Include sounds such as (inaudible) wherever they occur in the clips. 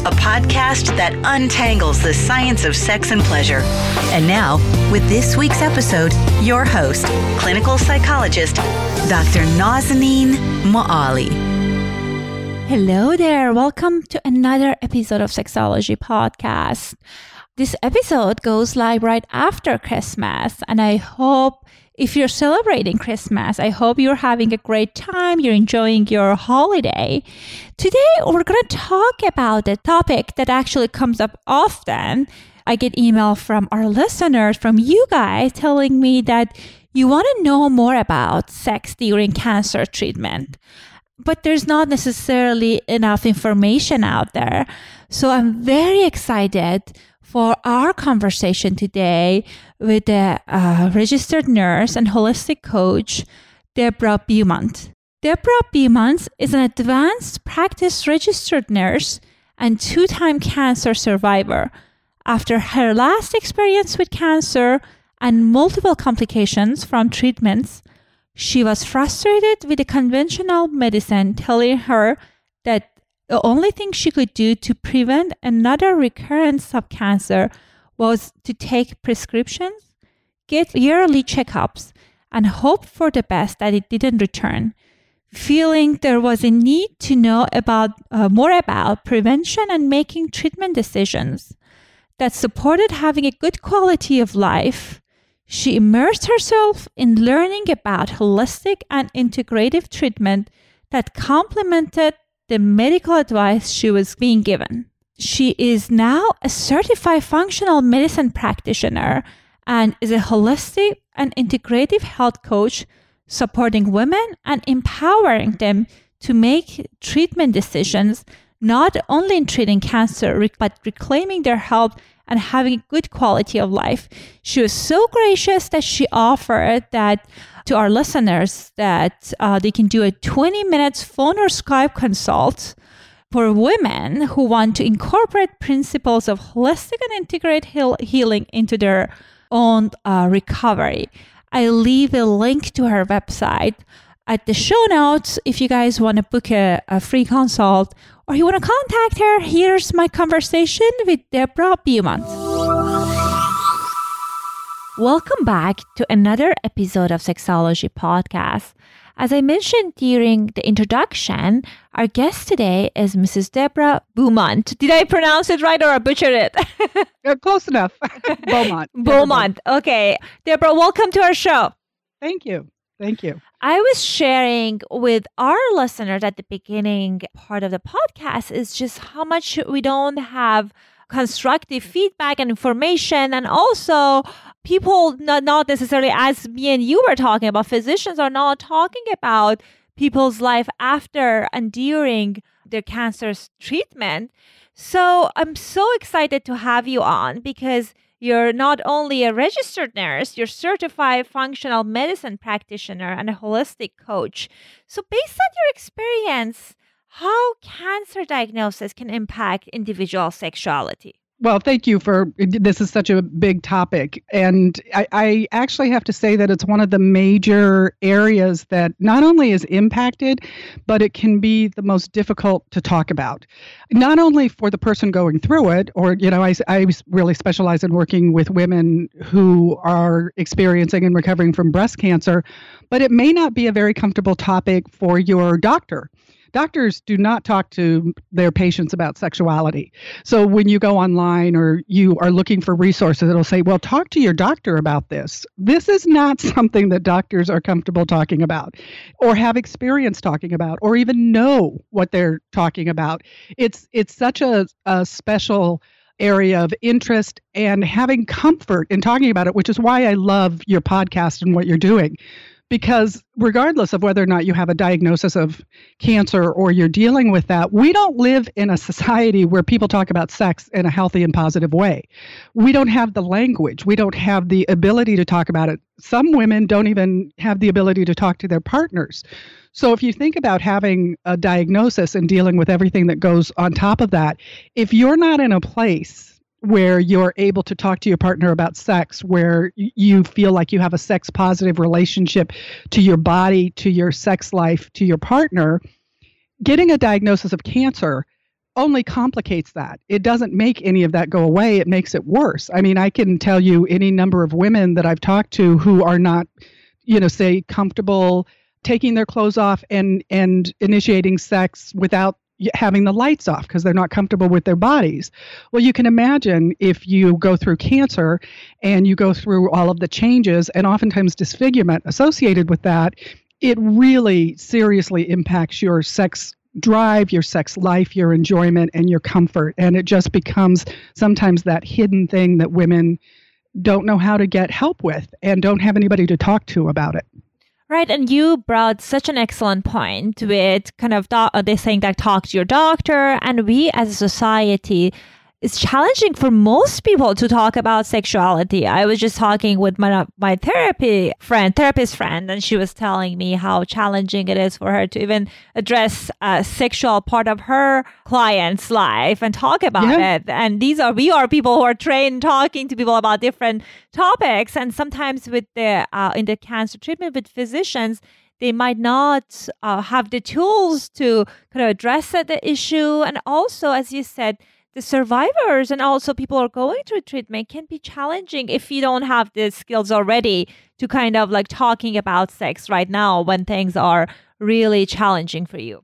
a podcast that untangles the science of sex and pleasure. And now, with this week's episode, your host, clinical psychologist, Dr. Nazanin Moali. Hello there. Welcome to another episode of Sexology Podcast. This episode goes live right after Christmas, and I hope if you're celebrating Christmas, I hope you're having a great time, you're enjoying your holiday. Today, we're going to talk about a topic that actually comes up often. I get email from our listeners, from you guys, telling me that you want to know more about sex during cancer treatment. But there's not necessarily enough information out there. So I'm very excited for our conversation today with a uh, registered nurse and holistic coach, Deborah Beaumont. Deborah Beaumont is an advanced practice registered nurse and two time cancer survivor. After her last experience with cancer and multiple complications from treatments, she was frustrated with the conventional medicine telling her that the only thing she could do to prevent another recurrence of cancer was to take prescriptions, get yearly checkups, and hope for the best that it didn't return. Feeling there was a need to know about uh, more about prevention and making treatment decisions that supported having a good quality of life, she immersed herself in learning about holistic and integrative treatment that complemented the medical advice she was being given. She is now a certified functional medicine practitioner and is a holistic and integrative health coach supporting women and empowering them to make treatment decisions not only in treating cancer but reclaiming their health and having a good quality of life. She was so gracious that she offered that to our listeners that uh, they can do a 20 minutes phone or Skype consult for women who want to incorporate principles of holistic and integrated heal- healing into their own uh, recovery. I leave a link to her website at the show notes if you guys want to book a, a free consult or you want to contact her. Here's my conversation with Deborah Beaumont. Welcome back to another episode of Sexology Podcast. As I mentioned during the introduction, our guest today is Mrs. Deborah Beaumont. Did I pronounce it right or I butchered it? (laughs) uh, close enough. (laughs) Beaumont. Beaumont. Okay. Deborah, welcome to our show. Thank you. Thank you. I was sharing with our listeners at the beginning part of the podcast is just how much we don't have constructive feedback and information and also people not, not necessarily as me and you were talking about physicians are not talking about people's life after and during their cancer treatment. So I'm so excited to have you on because you're not only a registered nurse, you're certified functional medicine practitioner and a holistic coach. So based on your experience, how cancer diagnosis can impact individual sexuality? Well, thank you for this is such a big topic. And I, I, actually have to say that it's one of the major areas that not only is impacted, but it can be the most difficult to talk about. Not only for the person going through it, or, you know, I, I really specialize in working with women who are experiencing and recovering from breast cancer, but it may not be a very comfortable topic for your doctor doctors do not talk to their patients about sexuality. So when you go online or you are looking for resources, it'll say, well, talk to your doctor about this. This is not (laughs) something that doctors are comfortable talking about or have experience talking about or even know what they're talking about. It's it's such a, a special area of interest and having comfort in talking about it, which is why I love your podcast and what you're doing because regardless of whether or not you have a diagnosis of cancer or you're dealing with that, we don't live in a society where people talk about sex in a healthy and positive way. We don't have the language, we don't have the ability to talk about it. Some women don't even have the ability to talk to their partners. So if you think about having a diagnosis and dealing with everything that goes on top of that, if you're not in a place where you're able to talk to your partner about sex, where you feel like you have a sex positive relationship to your body, to your sex life, to your partner, getting a diagnosis of cancer only complicates that. It doesn't make any of that go away, it makes it worse. I mean, I can tell you any number of women that I've talked to who are not, you know, say comfortable taking their clothes off and and initiating sex without having the lights off because they're not comfortable with their bodies. Well, you can imagine if you go through cancer and you go through all of the changes and oftentimes disfigurement associated with that, it really seriously impacts your sex drive, your sex life, your enjoyment, and your comfort. And it just becomes sometimes that hidden thing that women don't know how to get help with and don't have anybody to talk to about it. Right, and you brought such an excellent point with kind of do- uh, this saying that talk to your doctor, and we as a society it's challenging for most people to talk about sexuality. I was just talking with my my therapy friend, therapist friend, and she was telling me how challenging it is for her to even address a sexual part of her client's life and talk about yeah. it. And these are we are people who are trained talking to people about different topics, and sometimes with the uh, in the cancer treatment with physicians they might not uh, have the tools to kind of address the issue and also as you said the survivors and also people are going through treatment can be challenging if you don't have the skills already to kind of like talking about sex right now when things are really challenging for you.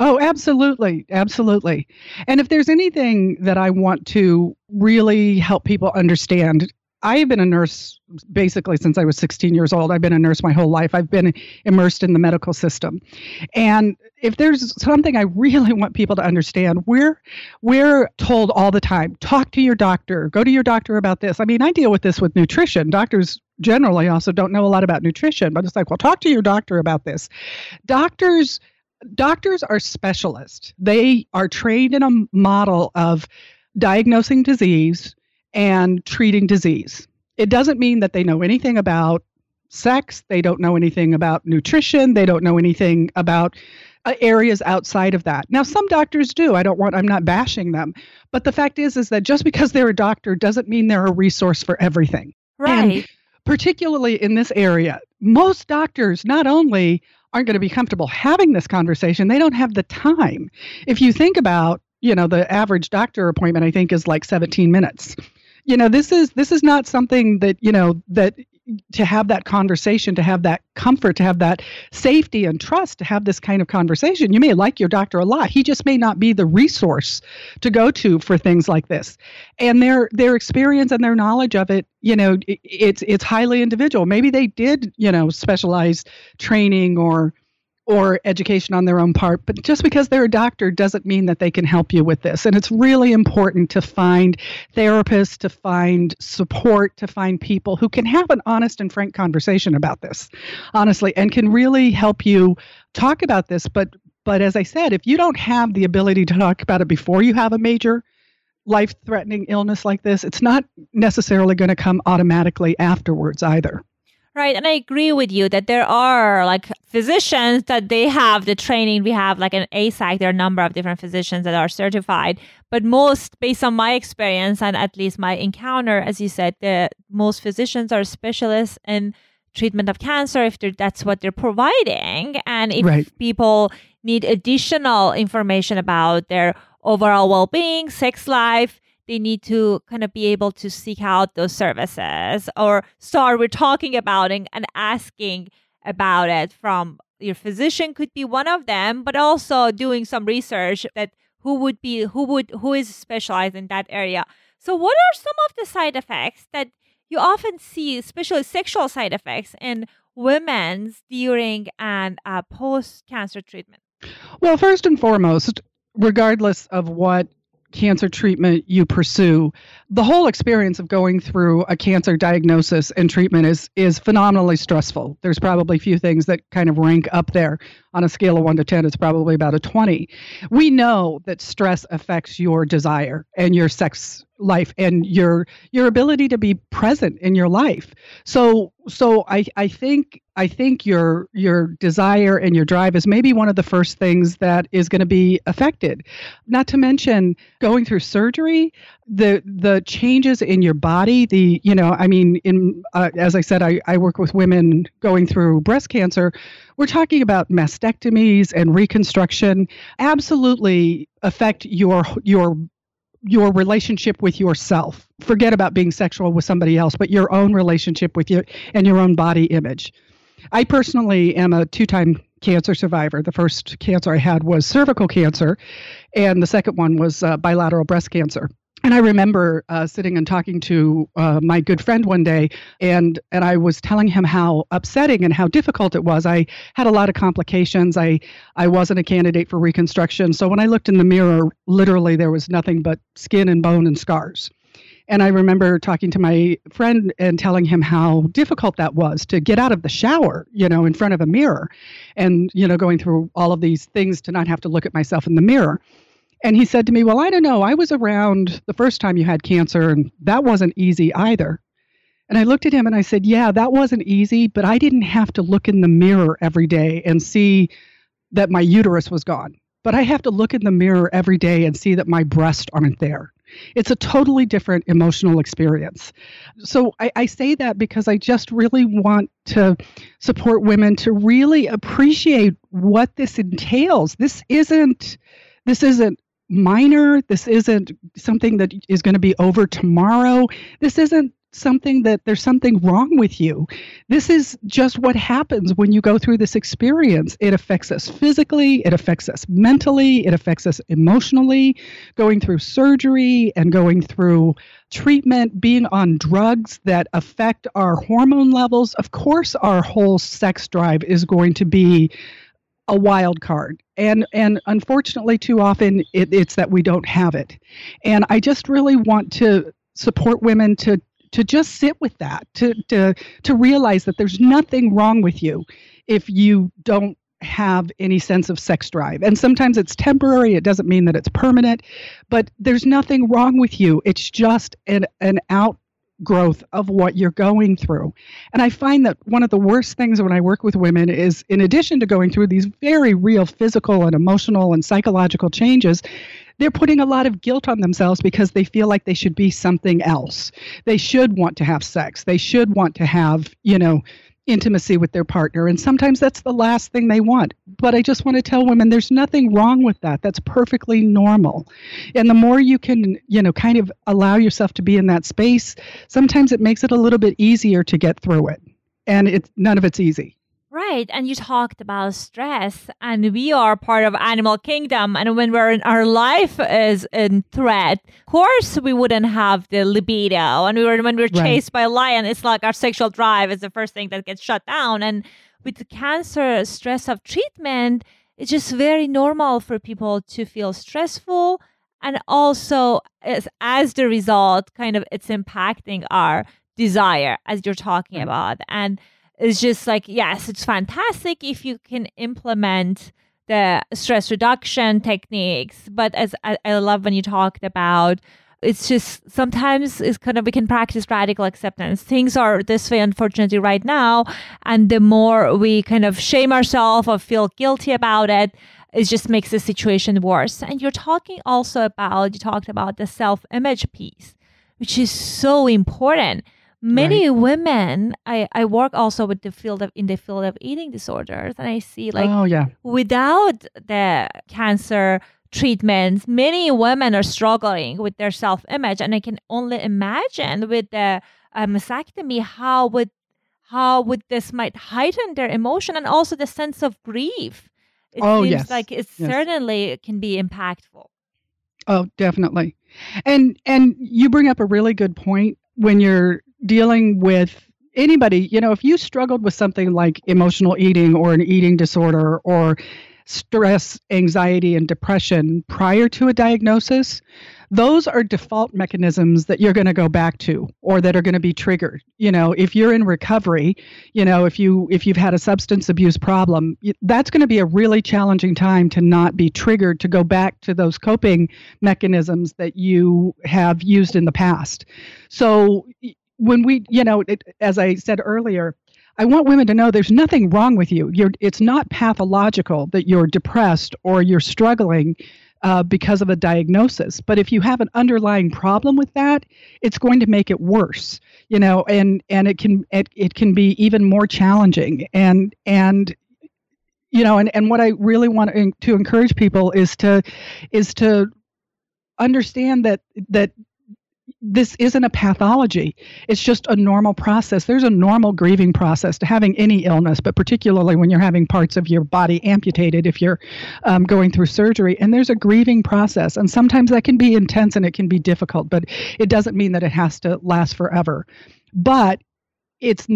Oh, absolutely. Absolutely. And if there's anything that I want to really help people understand, I've been a nurse basically since I was 16 years old. I've been a nurse my whole life. I've been immersed in the medical system. And if there's something I really (laughs) want people to understand, we're we're told all the time, talk to your doctor, go to your doctor about this. I mean, I deal with this with nutrition. Doctors generally also don't know a lot about nutrition, but it's like, well, talk to your doctor about this. Doctors doctors are specialists. They are trained in a model of diagnosing disease and treating disease. It doesn't mean that they know anything about sex, they don't know anything about nutrition, they don't know anything about uh, areas outside of that. Now some doctors do. I don't want I'm not bashing them, but the fact is is that just because they're a doctor doesn't mean they're a resource for everything. Right. And particularly in this area, most doctors not only aren't going to be comfortable having this conversation, they don't have the time. If you think about, you know, the average doctor appointment I think is like 17 minutes you know this is this is not something that you know that to have that conversation to have that comfort to have that safety and trust to have this kind of conversation you may like your doctor a lot. He just may not be the resource to go to for things like this. And their their experience and their knowledge of it you know it, it's it's highly individual. Maybe they did you know specialized training or or education on their own part. But just because they're a doctor doesn't mean that they can help you with this. And it's really important to find therapists, to find support, to find people who can have an honest and frank conversation about this, honestly, and can really help you talk about this, but But as I said, if you don't have the ability to talk about it before you have a major life threatening illness like this, it's not necessarily going to come automatically afterwards either. Right. And I agree with you that there are like physicians that they have the training. We have like an AASECT, there are a number of different physicians that are certified. But most, based on my experience and at least my encounter, as you said, the most physicians are specialists in treatment of cancer if that's what they're providing. And if right. people need additional information about their overall well being, sex life, they need to kind of be able to seek out those services or start with talking about it and asking about it from your physician could be one of them but also doing some research that who would be who would who is specialized in that area. So what are some of the side effects that you often see especially sexual side effects in women's during and uh, post cancer treatment? Well first and foremost regardless of what cancer treatment you pursue the whole experience of going through a cancer diagnosis and treatment is is phenomenally stressful. There's probably few things that kind of rank up there. On a scale of 1 to 10 it's probably about a 20 we know that stress affects your desire and your sex life and your your ability to be present in your life. So so i i think i think your your desire and your drive is maybe one of the first things that is going to be affected. Not to mention going through surgery the the changes in your body the you know i mean in uh, as i said I, I work with women going through breast cancer we're talking about mastectomies and reconstruction absolutely affect your your your relationship with yourself. Forget about being sexual with somebody else, but your own relationship with you and your own body image. I personally am a two time cancer survivor. The first cancer I had was cervical cancer, and the second one was uh, bilateral breast cancer and I remember uh, sitting and talking to uh, my good friend one day, and and I was telling him how upsetting and how difficult it was. I had a lot of complications. I I wasn't a candidate for reconstruction, so when I looked in the mirror, literally there was nothing but skin and bone and scars. And I remember talking to my friend and telling him how difficult that was to get out of the shower, you know, in front of a mirror, and you know, going through all of these things to not have to look at myself in the mirror. And he said to me, Well, I don't know. I was around the first time you had cancer, and that wasn't easy either. And I looked at him and I said, Yeah, that wasn't easy, but I didn't have to look in the mirror every day and see that my uterus was gone. But I have to look in the mirror every day and see that my breasts aren't there. It's a totally different emotional experience. So I, I, say that because I just really want to support women to really appreciate what this entails. This isn't this isn't minor. This isn't something that is going to be over tomorrow. This isn't something that there's something wrong with you. This is just what happens when you go through this experience. It affects us physically, it affects us mentally, it affects us emotionally. Going through surgery and going through treatment, being on drugs that affect our hormone levels, of course, our whole sex drive is going to be a wild card. And and unfortunately too often it, it's that we don't have it. And i just really want to support women to to just sit with that to to to realize that there's nothing wrong with you if you don't have any sense of sex drive. And sometimes it's temporary it doesn't mean that it's permanent but there's nothing wrong with you. It's just an an out growth of what you're going through. And I find that one of the worst things when I work with women is, in addition to going through these very real physical and emotional and psychological changes, they're putting a lot of guilt on themselves because they feel like they should be something else. They should want to have sex. They should want to have, you know, intimacy with their partner. And sometimes that's the last thing they want. But I just want to tell women there's nothing wrong with that. That's perfectly normal. And the more you can, you know, kind of allow yourself to be in that space, sometimes it makes it a little bit easier to get through it. And it's none of it's easy. Right. And you talked about stress, and we are part of animal kingdom. And when we're in our life is in threat, of course we wouldn't have the libido. And we were when we are chased right. by a lion, it's like our sexual drive is the first thing that gets shut down. And with the cancer stress of treatment, it's just very normal for people to feel stressful and also as, as the result kind of it's impacting our desire as you're talking about and it's just like yes it's fantastic if you can implement the stress reduction techniques. But as I, I love when you talked about it's just sometimes it's kind of we can practice radical acceptance. Things are this way, unfortunately, right now. And the more we kind of shame ourselves or feel guilty about it, it just makes the situation worse. And you're talking also about, you talked about the self image piece, which is so important. Many right. women, I, I work also with the field of in the field of eating disorders, and I see like oh, yeah. without the cancer treatments, many women are struggling with their self image, and I can only imagine with the uh, mastectomy how would how would this might heighten their emotion and also the sense of grief. It oh, seems yes. like it yes. certainly can be impactful. Oh, definitely. And and you bring up a really good point when you're dealing with anybody, you know, if you struggled with something like emotional eating or an eating disorder or stress, anxiety, and depression prior to a diagnosis, those are default mechanisms that you're going to go back to or that are going to be triggered. You know if you're in recovery you know if you if you've had a substance abuse problem that's going to be a really challenging time to not be triggered to go back to those coping mechanisms that you have used in the past. So when we you know it, as i said earlier I want women to know there's nothing wrong with you. You're, it's not pathological that you're depressed or you're struggling uh, because of a diagnosis. But if you have an underlying problem with that, it's going to make it worse. You know, and and it can it, it can be even more challenging. And and you know, and and what I really want to encourage people is to is to understand that that this isn't a pathology. It's just a normal process. There's a normal grieving process to having any illness, but particularly when you're having parts of your body amputated if you're um, going through surgery. And there's a grieving process. And sometimes that can be intense and it can be difficult, but it doesn't mean that it has to last forever. But it's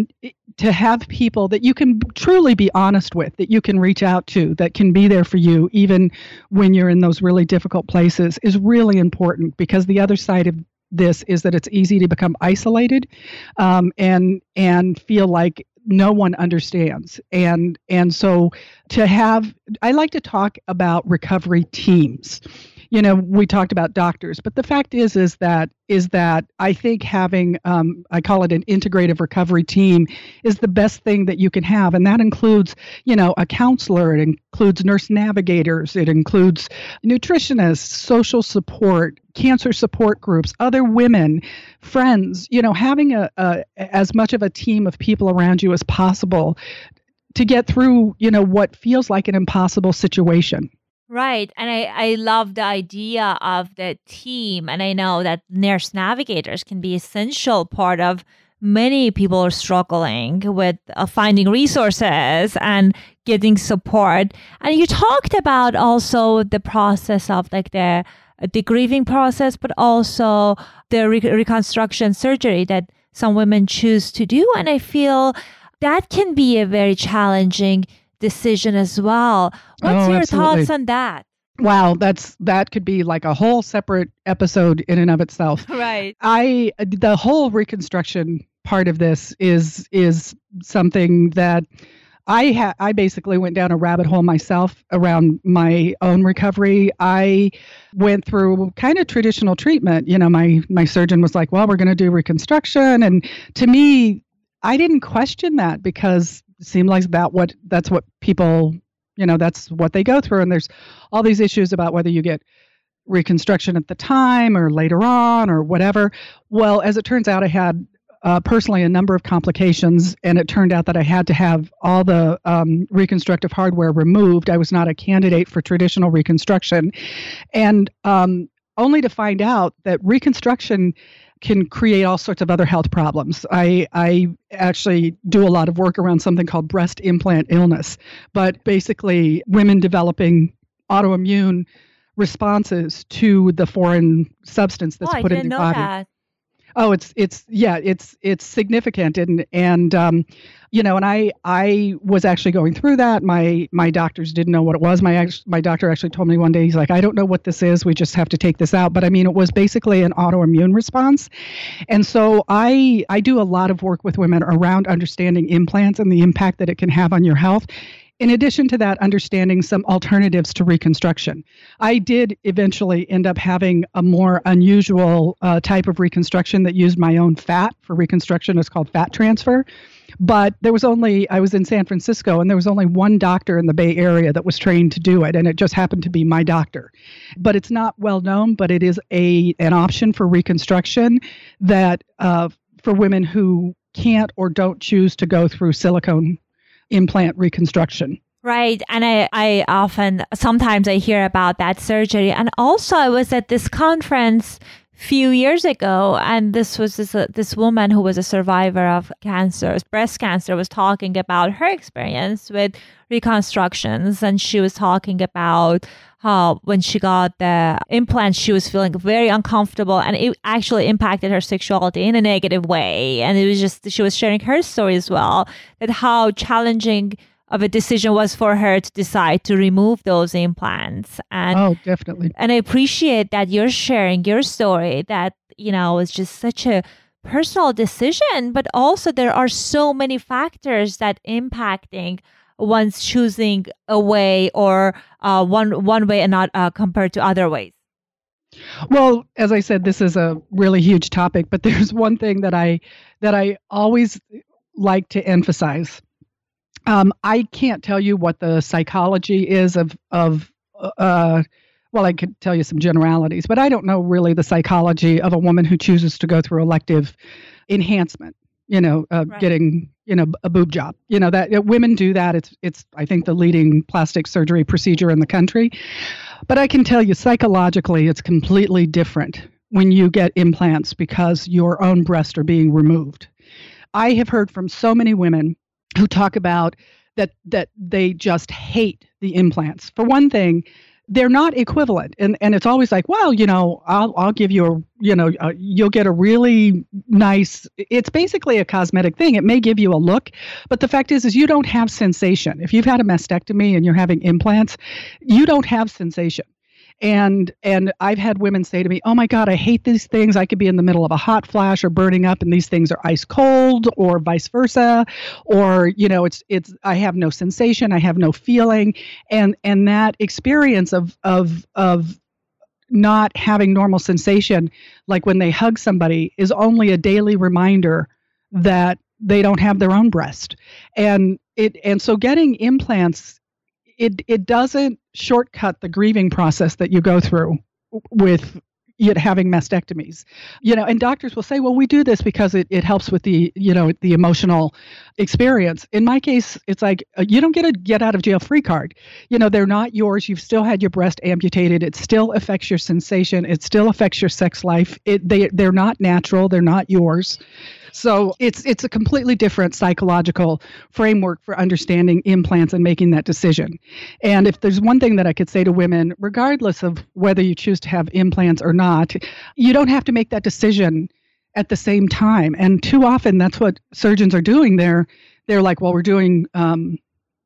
to have people that you can truly be honest with, that you can reach out to, that can be there for you, even when you're in those really difficult places, is really important because the other side of this is that it's easy to become isolated um, and and feel like no one understands. And and so to have i like to talk about recovery teams you know we talked about doctors but the fact is is that is that i think having um, i call it an integrative recovery team is the best thing that you can have. And that includes you know a counselor it includes nurse navigators it includes nutritionists social support cancer support groups other women friends you know having a, a as much of a team of people around you as possible to get through you know what feels like an impossible situation Right. And I, I love the idea of the team. And I know that nurse navigators can be essential part of many people are struggling with uh, finding resources and getting support. And you talked about also the process of like the, uh, the grieving process, but also the re- reconstruction surgery that some women choose to do. And I feel that can be a very challenging decision as well. What's oh, your absolutely. thoughts on that? Wow, that's that could be like a whole separate episode in and of itself. (laughs) Right. I the whole reconstruction part of this is is something that I ha- I basically went down a rabbit hole myself around my own recovery. I went through kind of traditional treatment. You know, my my surgeon was like, "Well, we're going to do reconstruction," and to me, I didn't question that because seem like that what that's what people you know that's what they go through. And there's all these issues about whether you get reconstruction at the time or later on or whatever. Well as it turns out i had uh, personally a number of complications and it turned out that i had to have all the um, reconstructive hardware removed. I was not a candidate for traditional reconstruction. And um, only to find out that reconstruction can create all sorts of other health problems. I, I actually do a lot of work around something called breast implant illness, but basically, women developing autoimmune responses to the foreign substance that's oh, put in the body. That. Oh, it's it's yeah, it's it's significant and and um, you know, and I I was actually going through that. My my doctors didn't know what it was. My my doctor actually told me one day he's like, I don't know what this is. We just have to take this out. But I mean, it was basically an autoimmune response, and so I I do a lot of work with women around understanding implants and the impact that it can have on your health. In addition to that, understanding some alternatives to reconstruction. I did eventually end up having a more unusual uh, type of reconstruction that used my own fat for reconstruction. It's called fat transfer. But there was only, I was in San Francisco, and there was only one doctor in the Bay Area that was trained to do it, and it just happened to be my doctor. But it's not well known, but it is a an option for reconstruction that uh, for women who can't or don't choose to go through silicone implant reconstruction. Right. And I, I often, sometimes I hear about that surgery. And also, I was at this conference few years ago and this was this, uh, this woman who was a survivor of cancer breast cancer was talking about her experience with reconstructions. And she was talking about how when she got the implants she was feeling very uncomfortable and it actually impacted her sexuality in a negative way. And it was just she was sharing her story as well that how challenging of a decision was for her to decide to remove those implants. And oh definitely. and i appreciate that you're sharing your story that you know it's just such a personal decision but also there are so many factors that impacting one's choosing a way or uh, one one way and not uh, compared to other ways. Well as i said this is a really huge topic but (laughs) there's one thing that i that i always like to emphasize um, I can't tell you what the psychology is of of uh, well, I could tell you some generalities, but I don't know really the psychology of a woman who chooses to go through elective enhancement. You know, uh, right. getting you know a boob job. You know that uh, women do that. It's it's I think the leading plastic surgery procedure in the country. But I can tell you psychologically, it's completely different when you get implants because your own breasts are being removed. I have heard from so many women who talk about that that they just hate the implants. For one thing, they're not equivalent. And and it's always like well you know i'll i'll give you a you know uh, you'll get a really nice it's basically a cosmetic thing. It may give you a look but the fact is is you don't have sensation. If you've had a mastectomy and you're having implants you don't have sensation and and I've had women say to me, "Oh my God, I hate these things. I could be in the middle of a hot flash or burning up, and these things are ice cold, or vice versa, or you know, it's it's I have no sensation, I have no feeling, and and that experience of of of not having normal sensation, like when they hug somebody, is only a daily reminder that they don't have their own breast, and it and so getting implants it it doesn't shortcut the grieving process that you go through with yet having mastectomies. You know and doctors will say well we do this because it, it helps with the you know the emotional experience. In my case it's like uh, you don't get a get out of jail free card. You know they're not yours. You've still had your breast amputated. It still affects your sensation. It still affects your sex life. It they they're not natural. They're not yours so it's it's a completely different psychological framework for understanding implants and making that decision. And if there's one thing that I could say to women, regardless of whether you choose to have implants or not, you don't have to make that decision at the same time. And too often, that's what surgeons are doing. They're they're like, well, we're doing um,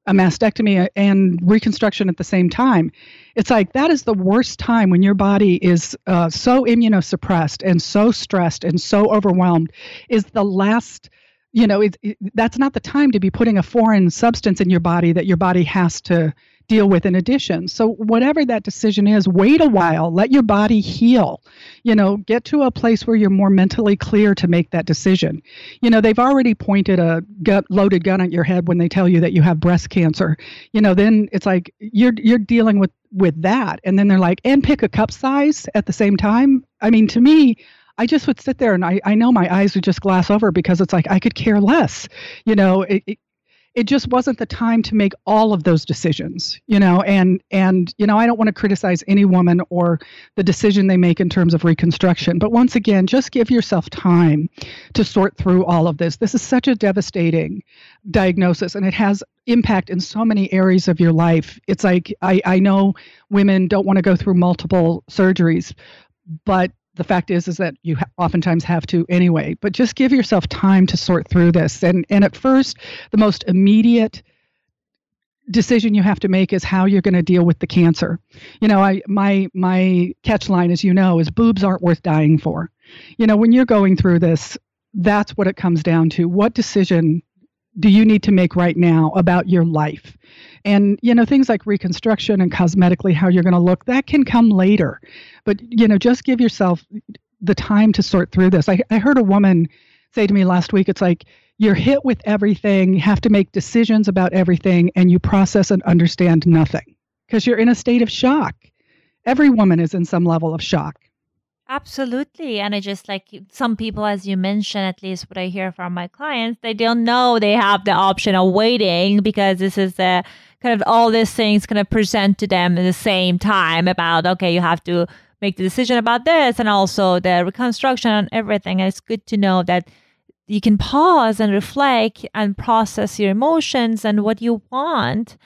a mastectomy and reconstruction at the same time. It's like that is the worst time when your body is uh, so immunosuppressed and so stressed and so overwhelmed. Is the last, you know, it, it, that's not the time to be putting a foreign substance in your body that your body has to deal with in addition. So whatever that decision is, wait a while, let your body heal. You know, get to a place where you're more mentally clear to make that decision. You know, they've already pointed a gut, loaded gun at your head when they tell you that you have breast cancer. You know, then it's like you're you're dealing with with that and then they're like and pick a cup size at the same time. I mean, to me, I just would sit there and I, I know my eyes would just glass over because it's like I could care less. You know, it, it, it just wasn't the time to make all of those decisions you know and and you know i don't want to criticize any woman or the decision they make in terms of reconstruction but once again just give yourself time to sort through all of this. This is such a devastating diagnosis and it has impact in so many areas of your life. It's like i i know women don't want to go through multiple surgeries but the fact is is that you oftentimes have to anyway but just give yourself time to sort through this. And and at first the most immediate decision you have to make is how you're going to deal with the cancer. You know i my my catch line as you know is boobs aren't worth dying for. You know when you're going through this that's what it comes down to. What decision do you need to make right now about your life? And, you know, things like reconstruction and cosmetically how you're going to look, that can come later. But, you know, just give yourself the time to sort through this. I, I heard a woman say to me last week, it's like, you're hit with everything, you have to make decisions about everything, and you process and understand nothing because you're in a state of shock. Every woman is in some level of shock. Absolutely. And I just like some people, as you mentioned, at least what I hear from my clients, they don't know they have the option of waiting because this is the kind of all these things kind of present to them at the same time about, okay, you have to make the decision about this and also the reconstruction and everything. And it's good to know that you can pause and reflect and process your emotions and what you want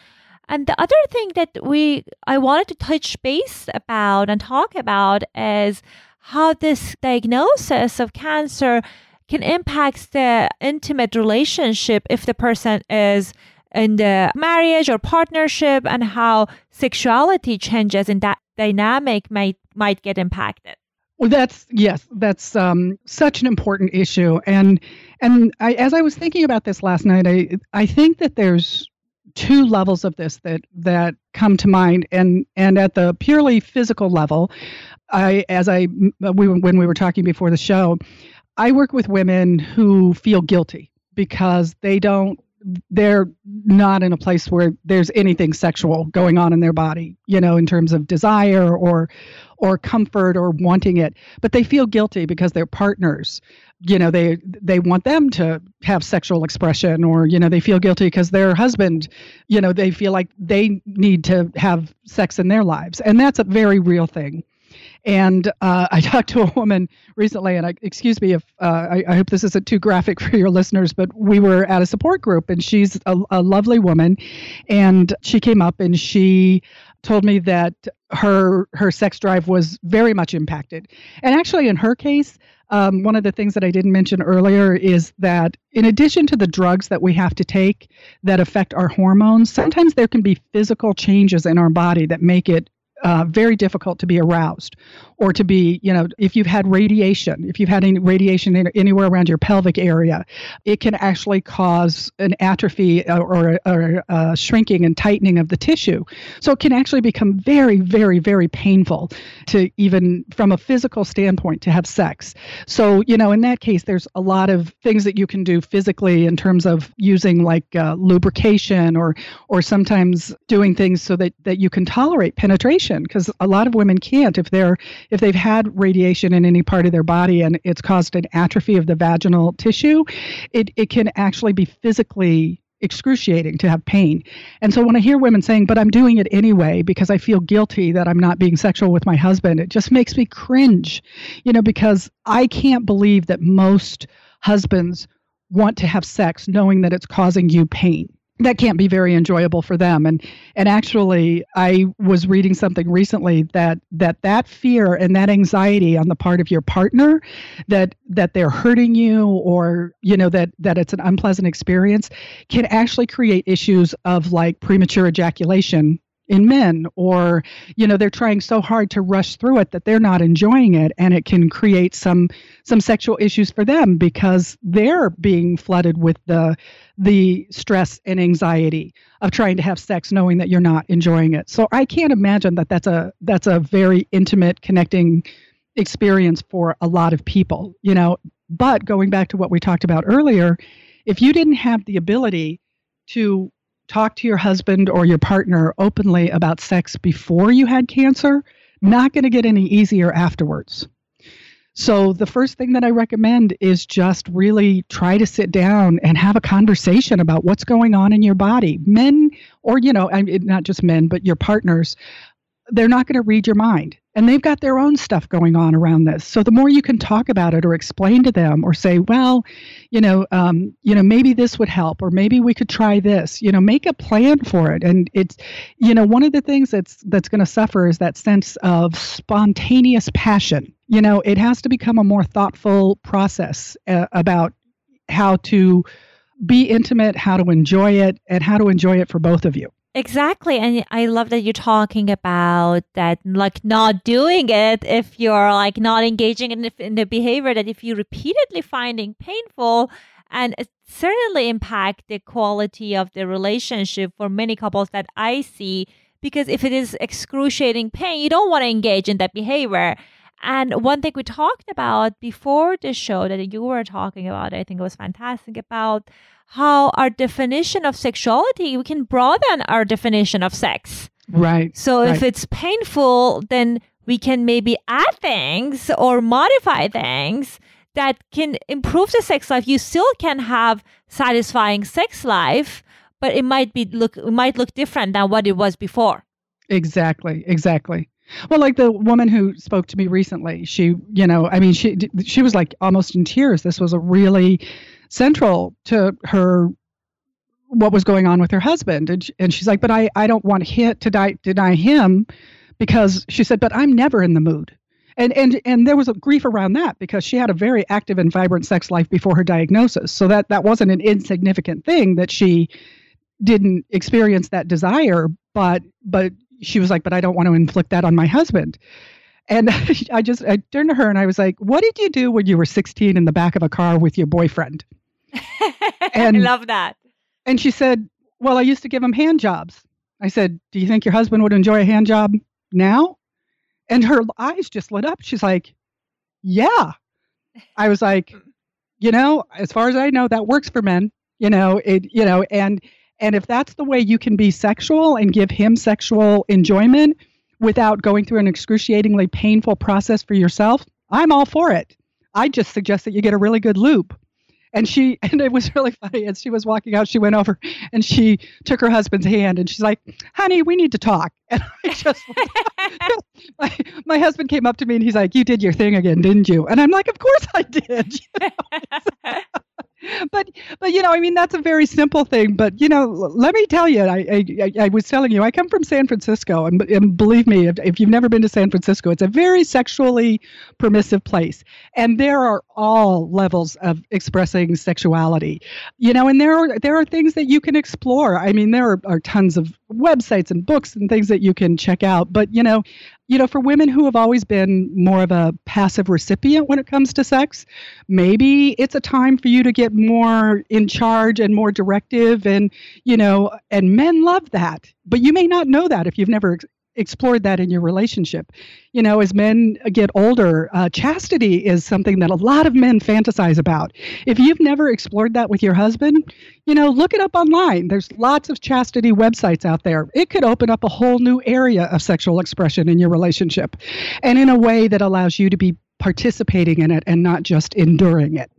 and the other thing that we I wanted to touch base about and talk about is how this diagnosis of cancer can impact the intimate relationship if the person is in the marriage or partnership and how sexuality changes in that dynamic might might get impacted. Well, that's yes, that's um, such an important issue, and and I, as I was thinking about this last night, I I think that there's two levels of this that that come to mind and and at the purely physical level i as i uh, we when we were talking before the show i work with women who feel guilty because they don't they're not in a place where there's anything sexual going on in their body you know in terms of desire or or comfort or wanting it. But they feel guilty because their partners. You know they they want them to have sexual expression or you know they feel guilty because their husband you know they feel like they need to have sex in their lives. And that's a very real thing and uh, I (laughs) talked to a woman recently, and I, excuse me if uh, I, I, hope this isn't too graphic for your listeners, but we were at a support group, and she's a, a lovely woman, and she came up and she told me that her her sex drive was very much impacted, and actually in her case, um, one of the things that I didn't mention earlier is that in addition to the drugs that we have to take that affect our hormones, sometimes there can be physical changes in our body that make it uh, very difficult to be aroused or to be, you know, if you've had radiation, if you've had any radiation in, anywhere around your pelvic area, it can actually cause an atrophy uh, or, or a shrinking and tightening of the tissue. So it can actually become very, very, very painful to even from a physical standpoint to have sex. So, you know, in that case, there's a lot of things that you can do physically in terms of using like uh, lubrication or, or sometimes doing things so that, that you can tolerate penetration because a lot of women can't if they're if they've had radiation in any part of their body and it's caused an atrophy of the vaginal tissue, it, it can actually be physically excruciating to have pain. And so when I hear women saying, but I'm doing it anyway because I feel guilty that I'm not being sexual with my husband, it just makes me cringe, you know, because I can't believe that most husbands want to have sex knowing that it's causing you pain that can't be very enjoyable for them. And and actually i was reading something recently that that that fear and that anxiety on the part of your partner that that they're hurting you or you know that that it's an unpleasant experience can actually create issues of like premature ejaculation in men or you know they're trying so hard to rush through it that they're not enjoying it and it can create some some sexual issues for them because they're being flooded with the the stress and anxiety of trying to have sex knowing that you're not enjoying it. So i can't imagine that that's a that's a very intimate connecting experience for a lot of people you know. But going back to what we talked about earlier if you didn't have the ability to talk to your husband or your partner openly about sex before you had cancer, not going to get any easier afterwards. So, the first thing that I recommend is just really try to sit down and have a conversation about what's going on in your body. Men, or, you know, not just men, but your partners, they're not going to read your mind. And they've got their own stuff going on around this. So the more you can talk about it or explain to them or say well you know um, you know maybe this would help or maybe we could try this you know make a plan for it. And it's you know one of the things that's that's going to suffer is that sense of spontaneous passion. You know it has to become a more thoughtful process uh, about how to be intimate how to enjoy it and how to enjoy it for both of you Exactly. And I love that you're talking about that, like not doing it if you're like not engaging in the, in the behavior that if you repeatedly finding painful and it certainly impact the quality of the relationship for many couples that I see because if it is excruciating pain, you don't want to engage in that behavior. And one thing we talked about before the show that you were talking about, I think it was fantastic about how our definition of sexuality, we can broaden our definition of sex. Right. So right. if it's painful, then we can maybe add things or modify things that can improve the sex life. You still can have satisfying sex life, but it might be look it might look different than what it was before. Exactly, exactly. Well, like the woman who spoke to me recently, she, you know, I mean, she she was like almost in tears. This was a really central to her what was going on with her husband, and and she's like, but I I don't want hit to die, deny him because she said, but I'm never in the mood. And, and and there was a grief around that because she had a very active and vibrant sex life before her diagnosis. So that that wasn't an insignificant thing that she didn't experience that desire, but but she was like, but I don't want to inflict that on my husband. And (laughs) I just I turned to her and I was like, what did you do when you were 16 in the back of a car with your boyfriend? (laughs) and I love that. And she said, well, I used to give him hand jobs. I said, do you think your husband would enjoy a hand job now? And her eyes just lit up. She's like, yeah. I was like, you know, as far as I know, that works for men. You know, it, you know, and and if that's the way you can be sexual and give him sexual enjoyment without going through an excruciatingly painful process for yourself, I'm all for it. I just suggest that you get a really good loop. And she, (laughs) and it was really funny. As she was walking out, she went over and she took her husband's hand and she's like, honey, we need to talk. (laughs) And I just, (laughs) my, my husband came up to me and he's like, you did your thing again, didn't you? And I'm like, of course I did. You know? but but you know, I mean, that's a very simple thing. But you know, let me tell you, I I, I was telling you, I come from San Francisco, and, and believe me, if, if you've never been to San Francisco, it's a very sexually permissive place, and there are all levels of expressing sexuality. You know, and there are there are things that you can explore. I mean, there are, are tons of websites and books and things that you can check out. But you know, you know, for women who have always been more of a passive recipient when it comes to sex, maybe it's a time for you to get more in charge and more directive. And, you know, and men love that. But you may not know that if you've never explored that in your relationship. You know, as men get older, uh, chastity is something that a lot of men fantasize about. If you've never explored that with your husband, you know, look it up online. There's lots of chastity websites out there. It could open up a whole new area of sexual expression in your relationship and in a way that allows you to be participating in it and not just enduring it.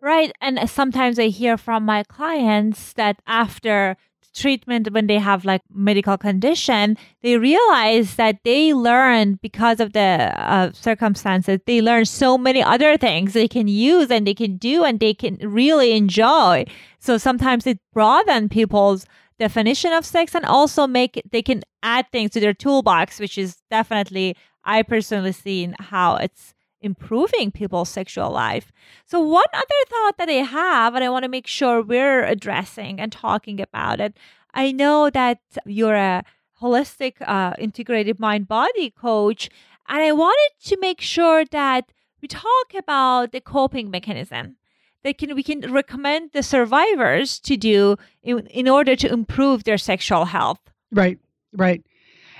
Right. And sometimes I hear from my clients that after treatment when they have like medical condition they realize that they learn because of the uh, circumstances they learn so many other things they can use and they can do and they can really enjoy. So sometimes it broaden people's definition of sex and also make they can add things to their toolbox which is definitely i personally seen how it's improving people's sexual life. So, one other thought that I have, and I want to make sure we're addressing and talking about it. I know that you're a holistic, uh, integrated mind body coach, and I wanted to make sure that we talk about the coping mechanism that can we can recommend the survivors to do in, in order to improve their sexual health. Right, right.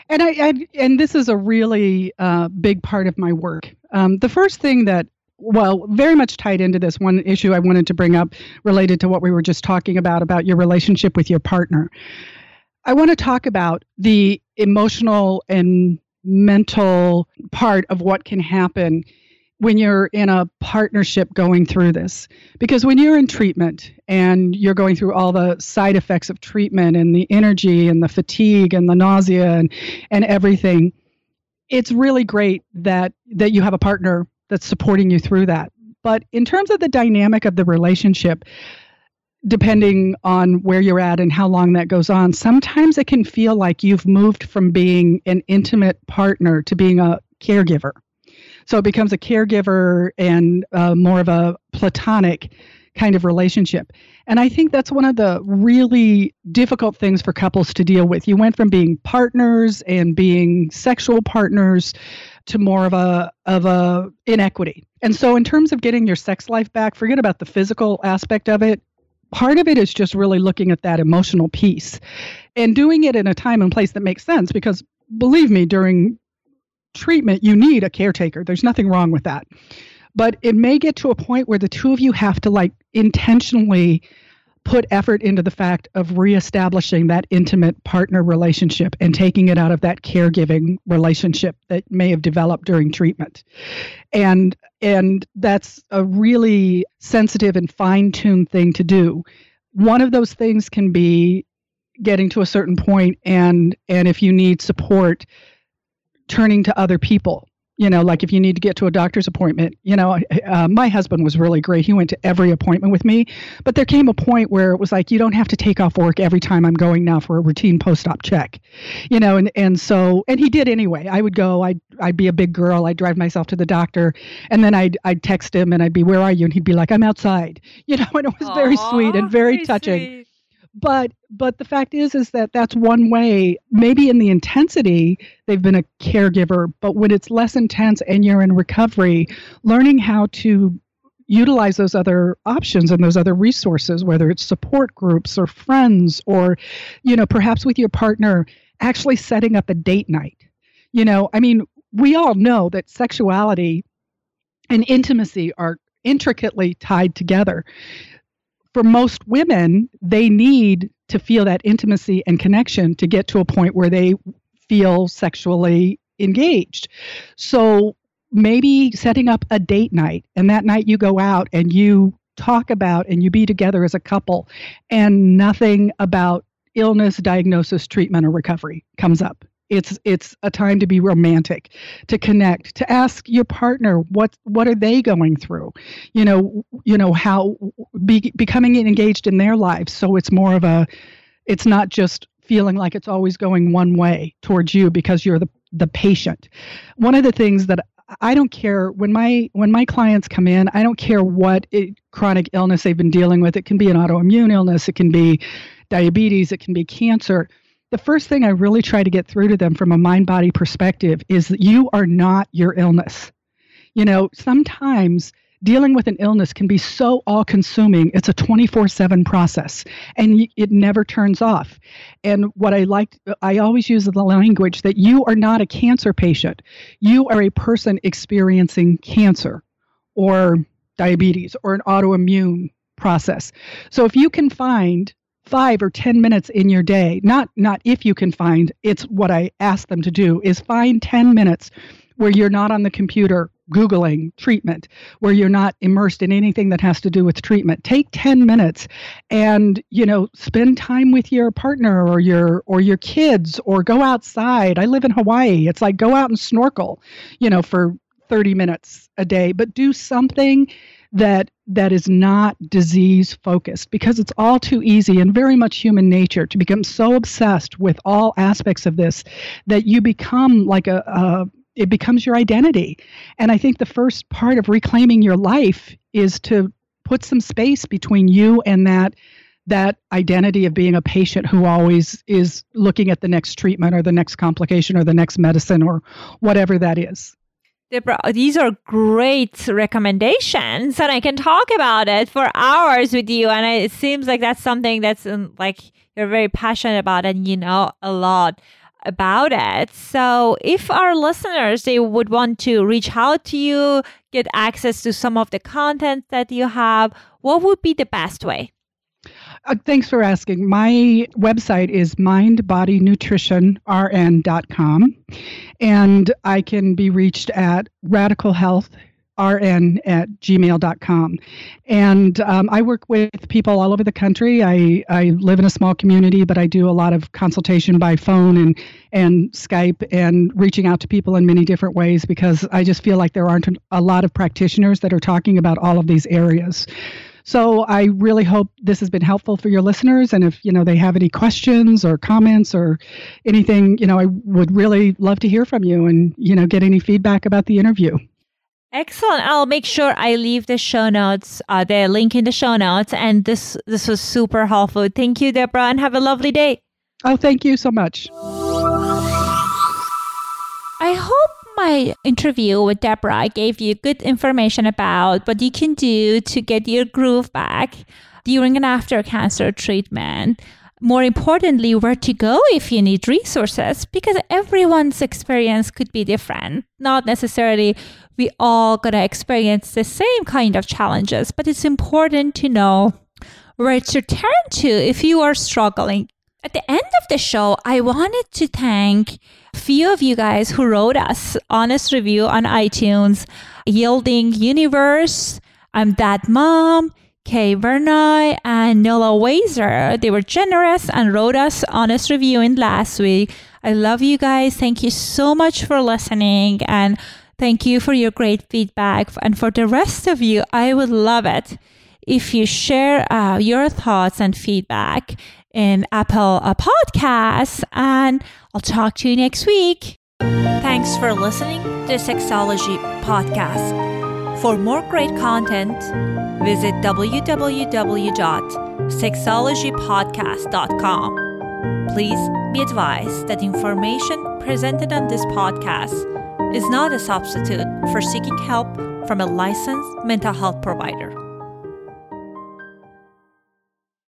And I, I and this is a really uh, big part of my work. Um, the first thing that well, very much tied into this one issue I wanted to bring up related to what we were just talking about about your relationship with your partner. I want to talk about the emotional and mental part of what can happen when you're in a partnership going through this. Because when you're in treatment and you're going through all the side effects of treatment and the energy and the fatigue and the nausea and, and everything, it's really great that that you have a partner that's supporting you through that. But in terms of the dynamic of the relationship, depending on where you're at and how long that goes on, sometimes it can feel like you've moved from being an intimate partner to being a caregiver. So it becomes a caregiver and uh, more of a platonic kind of relationship. And I think that's one of the really difficult things for couples to deal with. You went from being partners and being sexual partners to more of a of a inequity. And so in terms of getting your sex life back, forget about the physical aspect of it. Part of it is just really looking at that emotional piece and doing it in a time and place that makes sense because believe me during treatment you need a caretaker. There's nothing wrong with that. But it may get to a point where the two of you have to like intentionally put effort into the fact of reestablishing that intimate partner relationship and taking it out of that caregiving relationship that may have developed during treatment. And and that's a really sensitive and fine-tuned thing to do. One of those things can be getting to a certain point and and if you need support turning to other people. You know like if you need to get to a doctor's appointment you know uh, my husband was really great. He went to every appointment with me. But there came a point where it was like you don't have to take off work every time i'm going now for a routine post-op check you know and and so and he did anyway. I would go i'd i'd be a big girl. I'd drive myself to the doctor. And then i'd i'd text him and i'd be where are you? And he'd be like i'm outside (laughs) you know and it was Aww, very sweet and very, touching. sweet but but the fact is is that that's one way maybe in the intensity they've been a caregiver but when it's less intense and you're in recovery learning how to utilize those other options and those other resources whether it's support groups or friends or you know perhaps with your partner actually setting up a date night. You know i mean we all know that sexuality and intimacy are intricately tied together for most women, they need to feel that intimacy and connection to get to a point where they feel sexually engaged. So maybe setting up a date night, and that night you go out and you talk about and you be together as a couple, and nothing about illness, diagnosis, treatment, or recovery comes up. It's it's a time to be romantic, to connect, to ask your partner what what are they going through, you know, you know how be, becoming engaged in their lives. So it's more of a, it's not just feeling like it's always going one way towards you because you're the the patient. One of the things that I don't care when my when my clients come in, I don't care what it, chronic illness they've been dealing with. It can be an autoimmune illness, it can be diabetes, it can be cancer the first thing I really try to get through to them from a mind body perspective is that you are not your illness. You know, sometimes dealing with an illness can be so all consuming. It's a 24 7 process and it never turns off. And what I like, I always use the language that you are not a cancer patient. You are a person experiencing cancer or diabetes or an autoimmune process. So if you can find five or 10 minutes in your day, not, not if you can find, it's what I ask them to do, is find 10 minutes where you're not on the computer googling treatment where you're not immersed in anything that has to do with treatment. Take 10 minutes and you know spend time with your partner or your or your kids or go outside. I live in hawaii. It's like go out and snorkel you know for 30 minutes a day. But do something that that is not disease focused because it's all too easy and very much human nature to become so obsessed with all aspects of this that you become like a, a it becomes your identity. And i think the first part of reclaiming your life is to put some space between you and that that identity of being a patient who always is looking at the next treatment or the next complication or the next medicine or whatever that is Deborah, these are great recommendations, and I can talk about it for hours with you. And it seems like that's something that's um, like you're very passionate about, and you know a lot about it. So, if our listeners they would want to reach out to you, get access to some of the content that you have, what would be the best way? Uh, thanks for asking. My website is mindbodynutritionrn.com, and I can be reached at radicalhealthrn at gmail.com. And um, I work with people all over the country. I, I live in a small community, but I do a lot of consultation by phone and, and Skype and reaching out to people in many different ways because I just feel like there aren't a lot of practitioners that are talking about all of these areas. So I really hope this has been helpful for your listeners. And if you know they have any questions or comments or anything, you know, I would really love to hear from you and you know get any feedback about the interview. Excellent. I'll make sure I leave the show notes, uh, the link in the show notes. And this this was super helpful. Thank you, Deborah, and have a lovely day. Oh, thank you so much. I hope my interview with Deborah I gave you good information about what you can do to get your groove back during and after cancer treatment. More importantly, where to go if you need resources, because everyone's experience could be different. Not necessarily we all gonna experience the same kind of challenges, but it's important to know where to turn to if you are struggling. At the end of the show, I wanted to thank a few of you guys who wrote us honest review on iTunes, Yielding Universe, I'm That Mom, Kay Vernoy, and Nola Wazer. They were generous and wrote us honest review in last week. I love you guys. Thank you so much for listening and thank you for your great feedback. And for the rest of you, I would love it if you share uh, your thoughts and feedback in Apple uh, Podcasts. And I'll talk to you next week. Thanks for listening to Sexology Podcast. For more great content, visit www.sexologypodcast.com. Please be advised that information presented on this podcast is not a substitute for seeking help from a licensed mental health provider.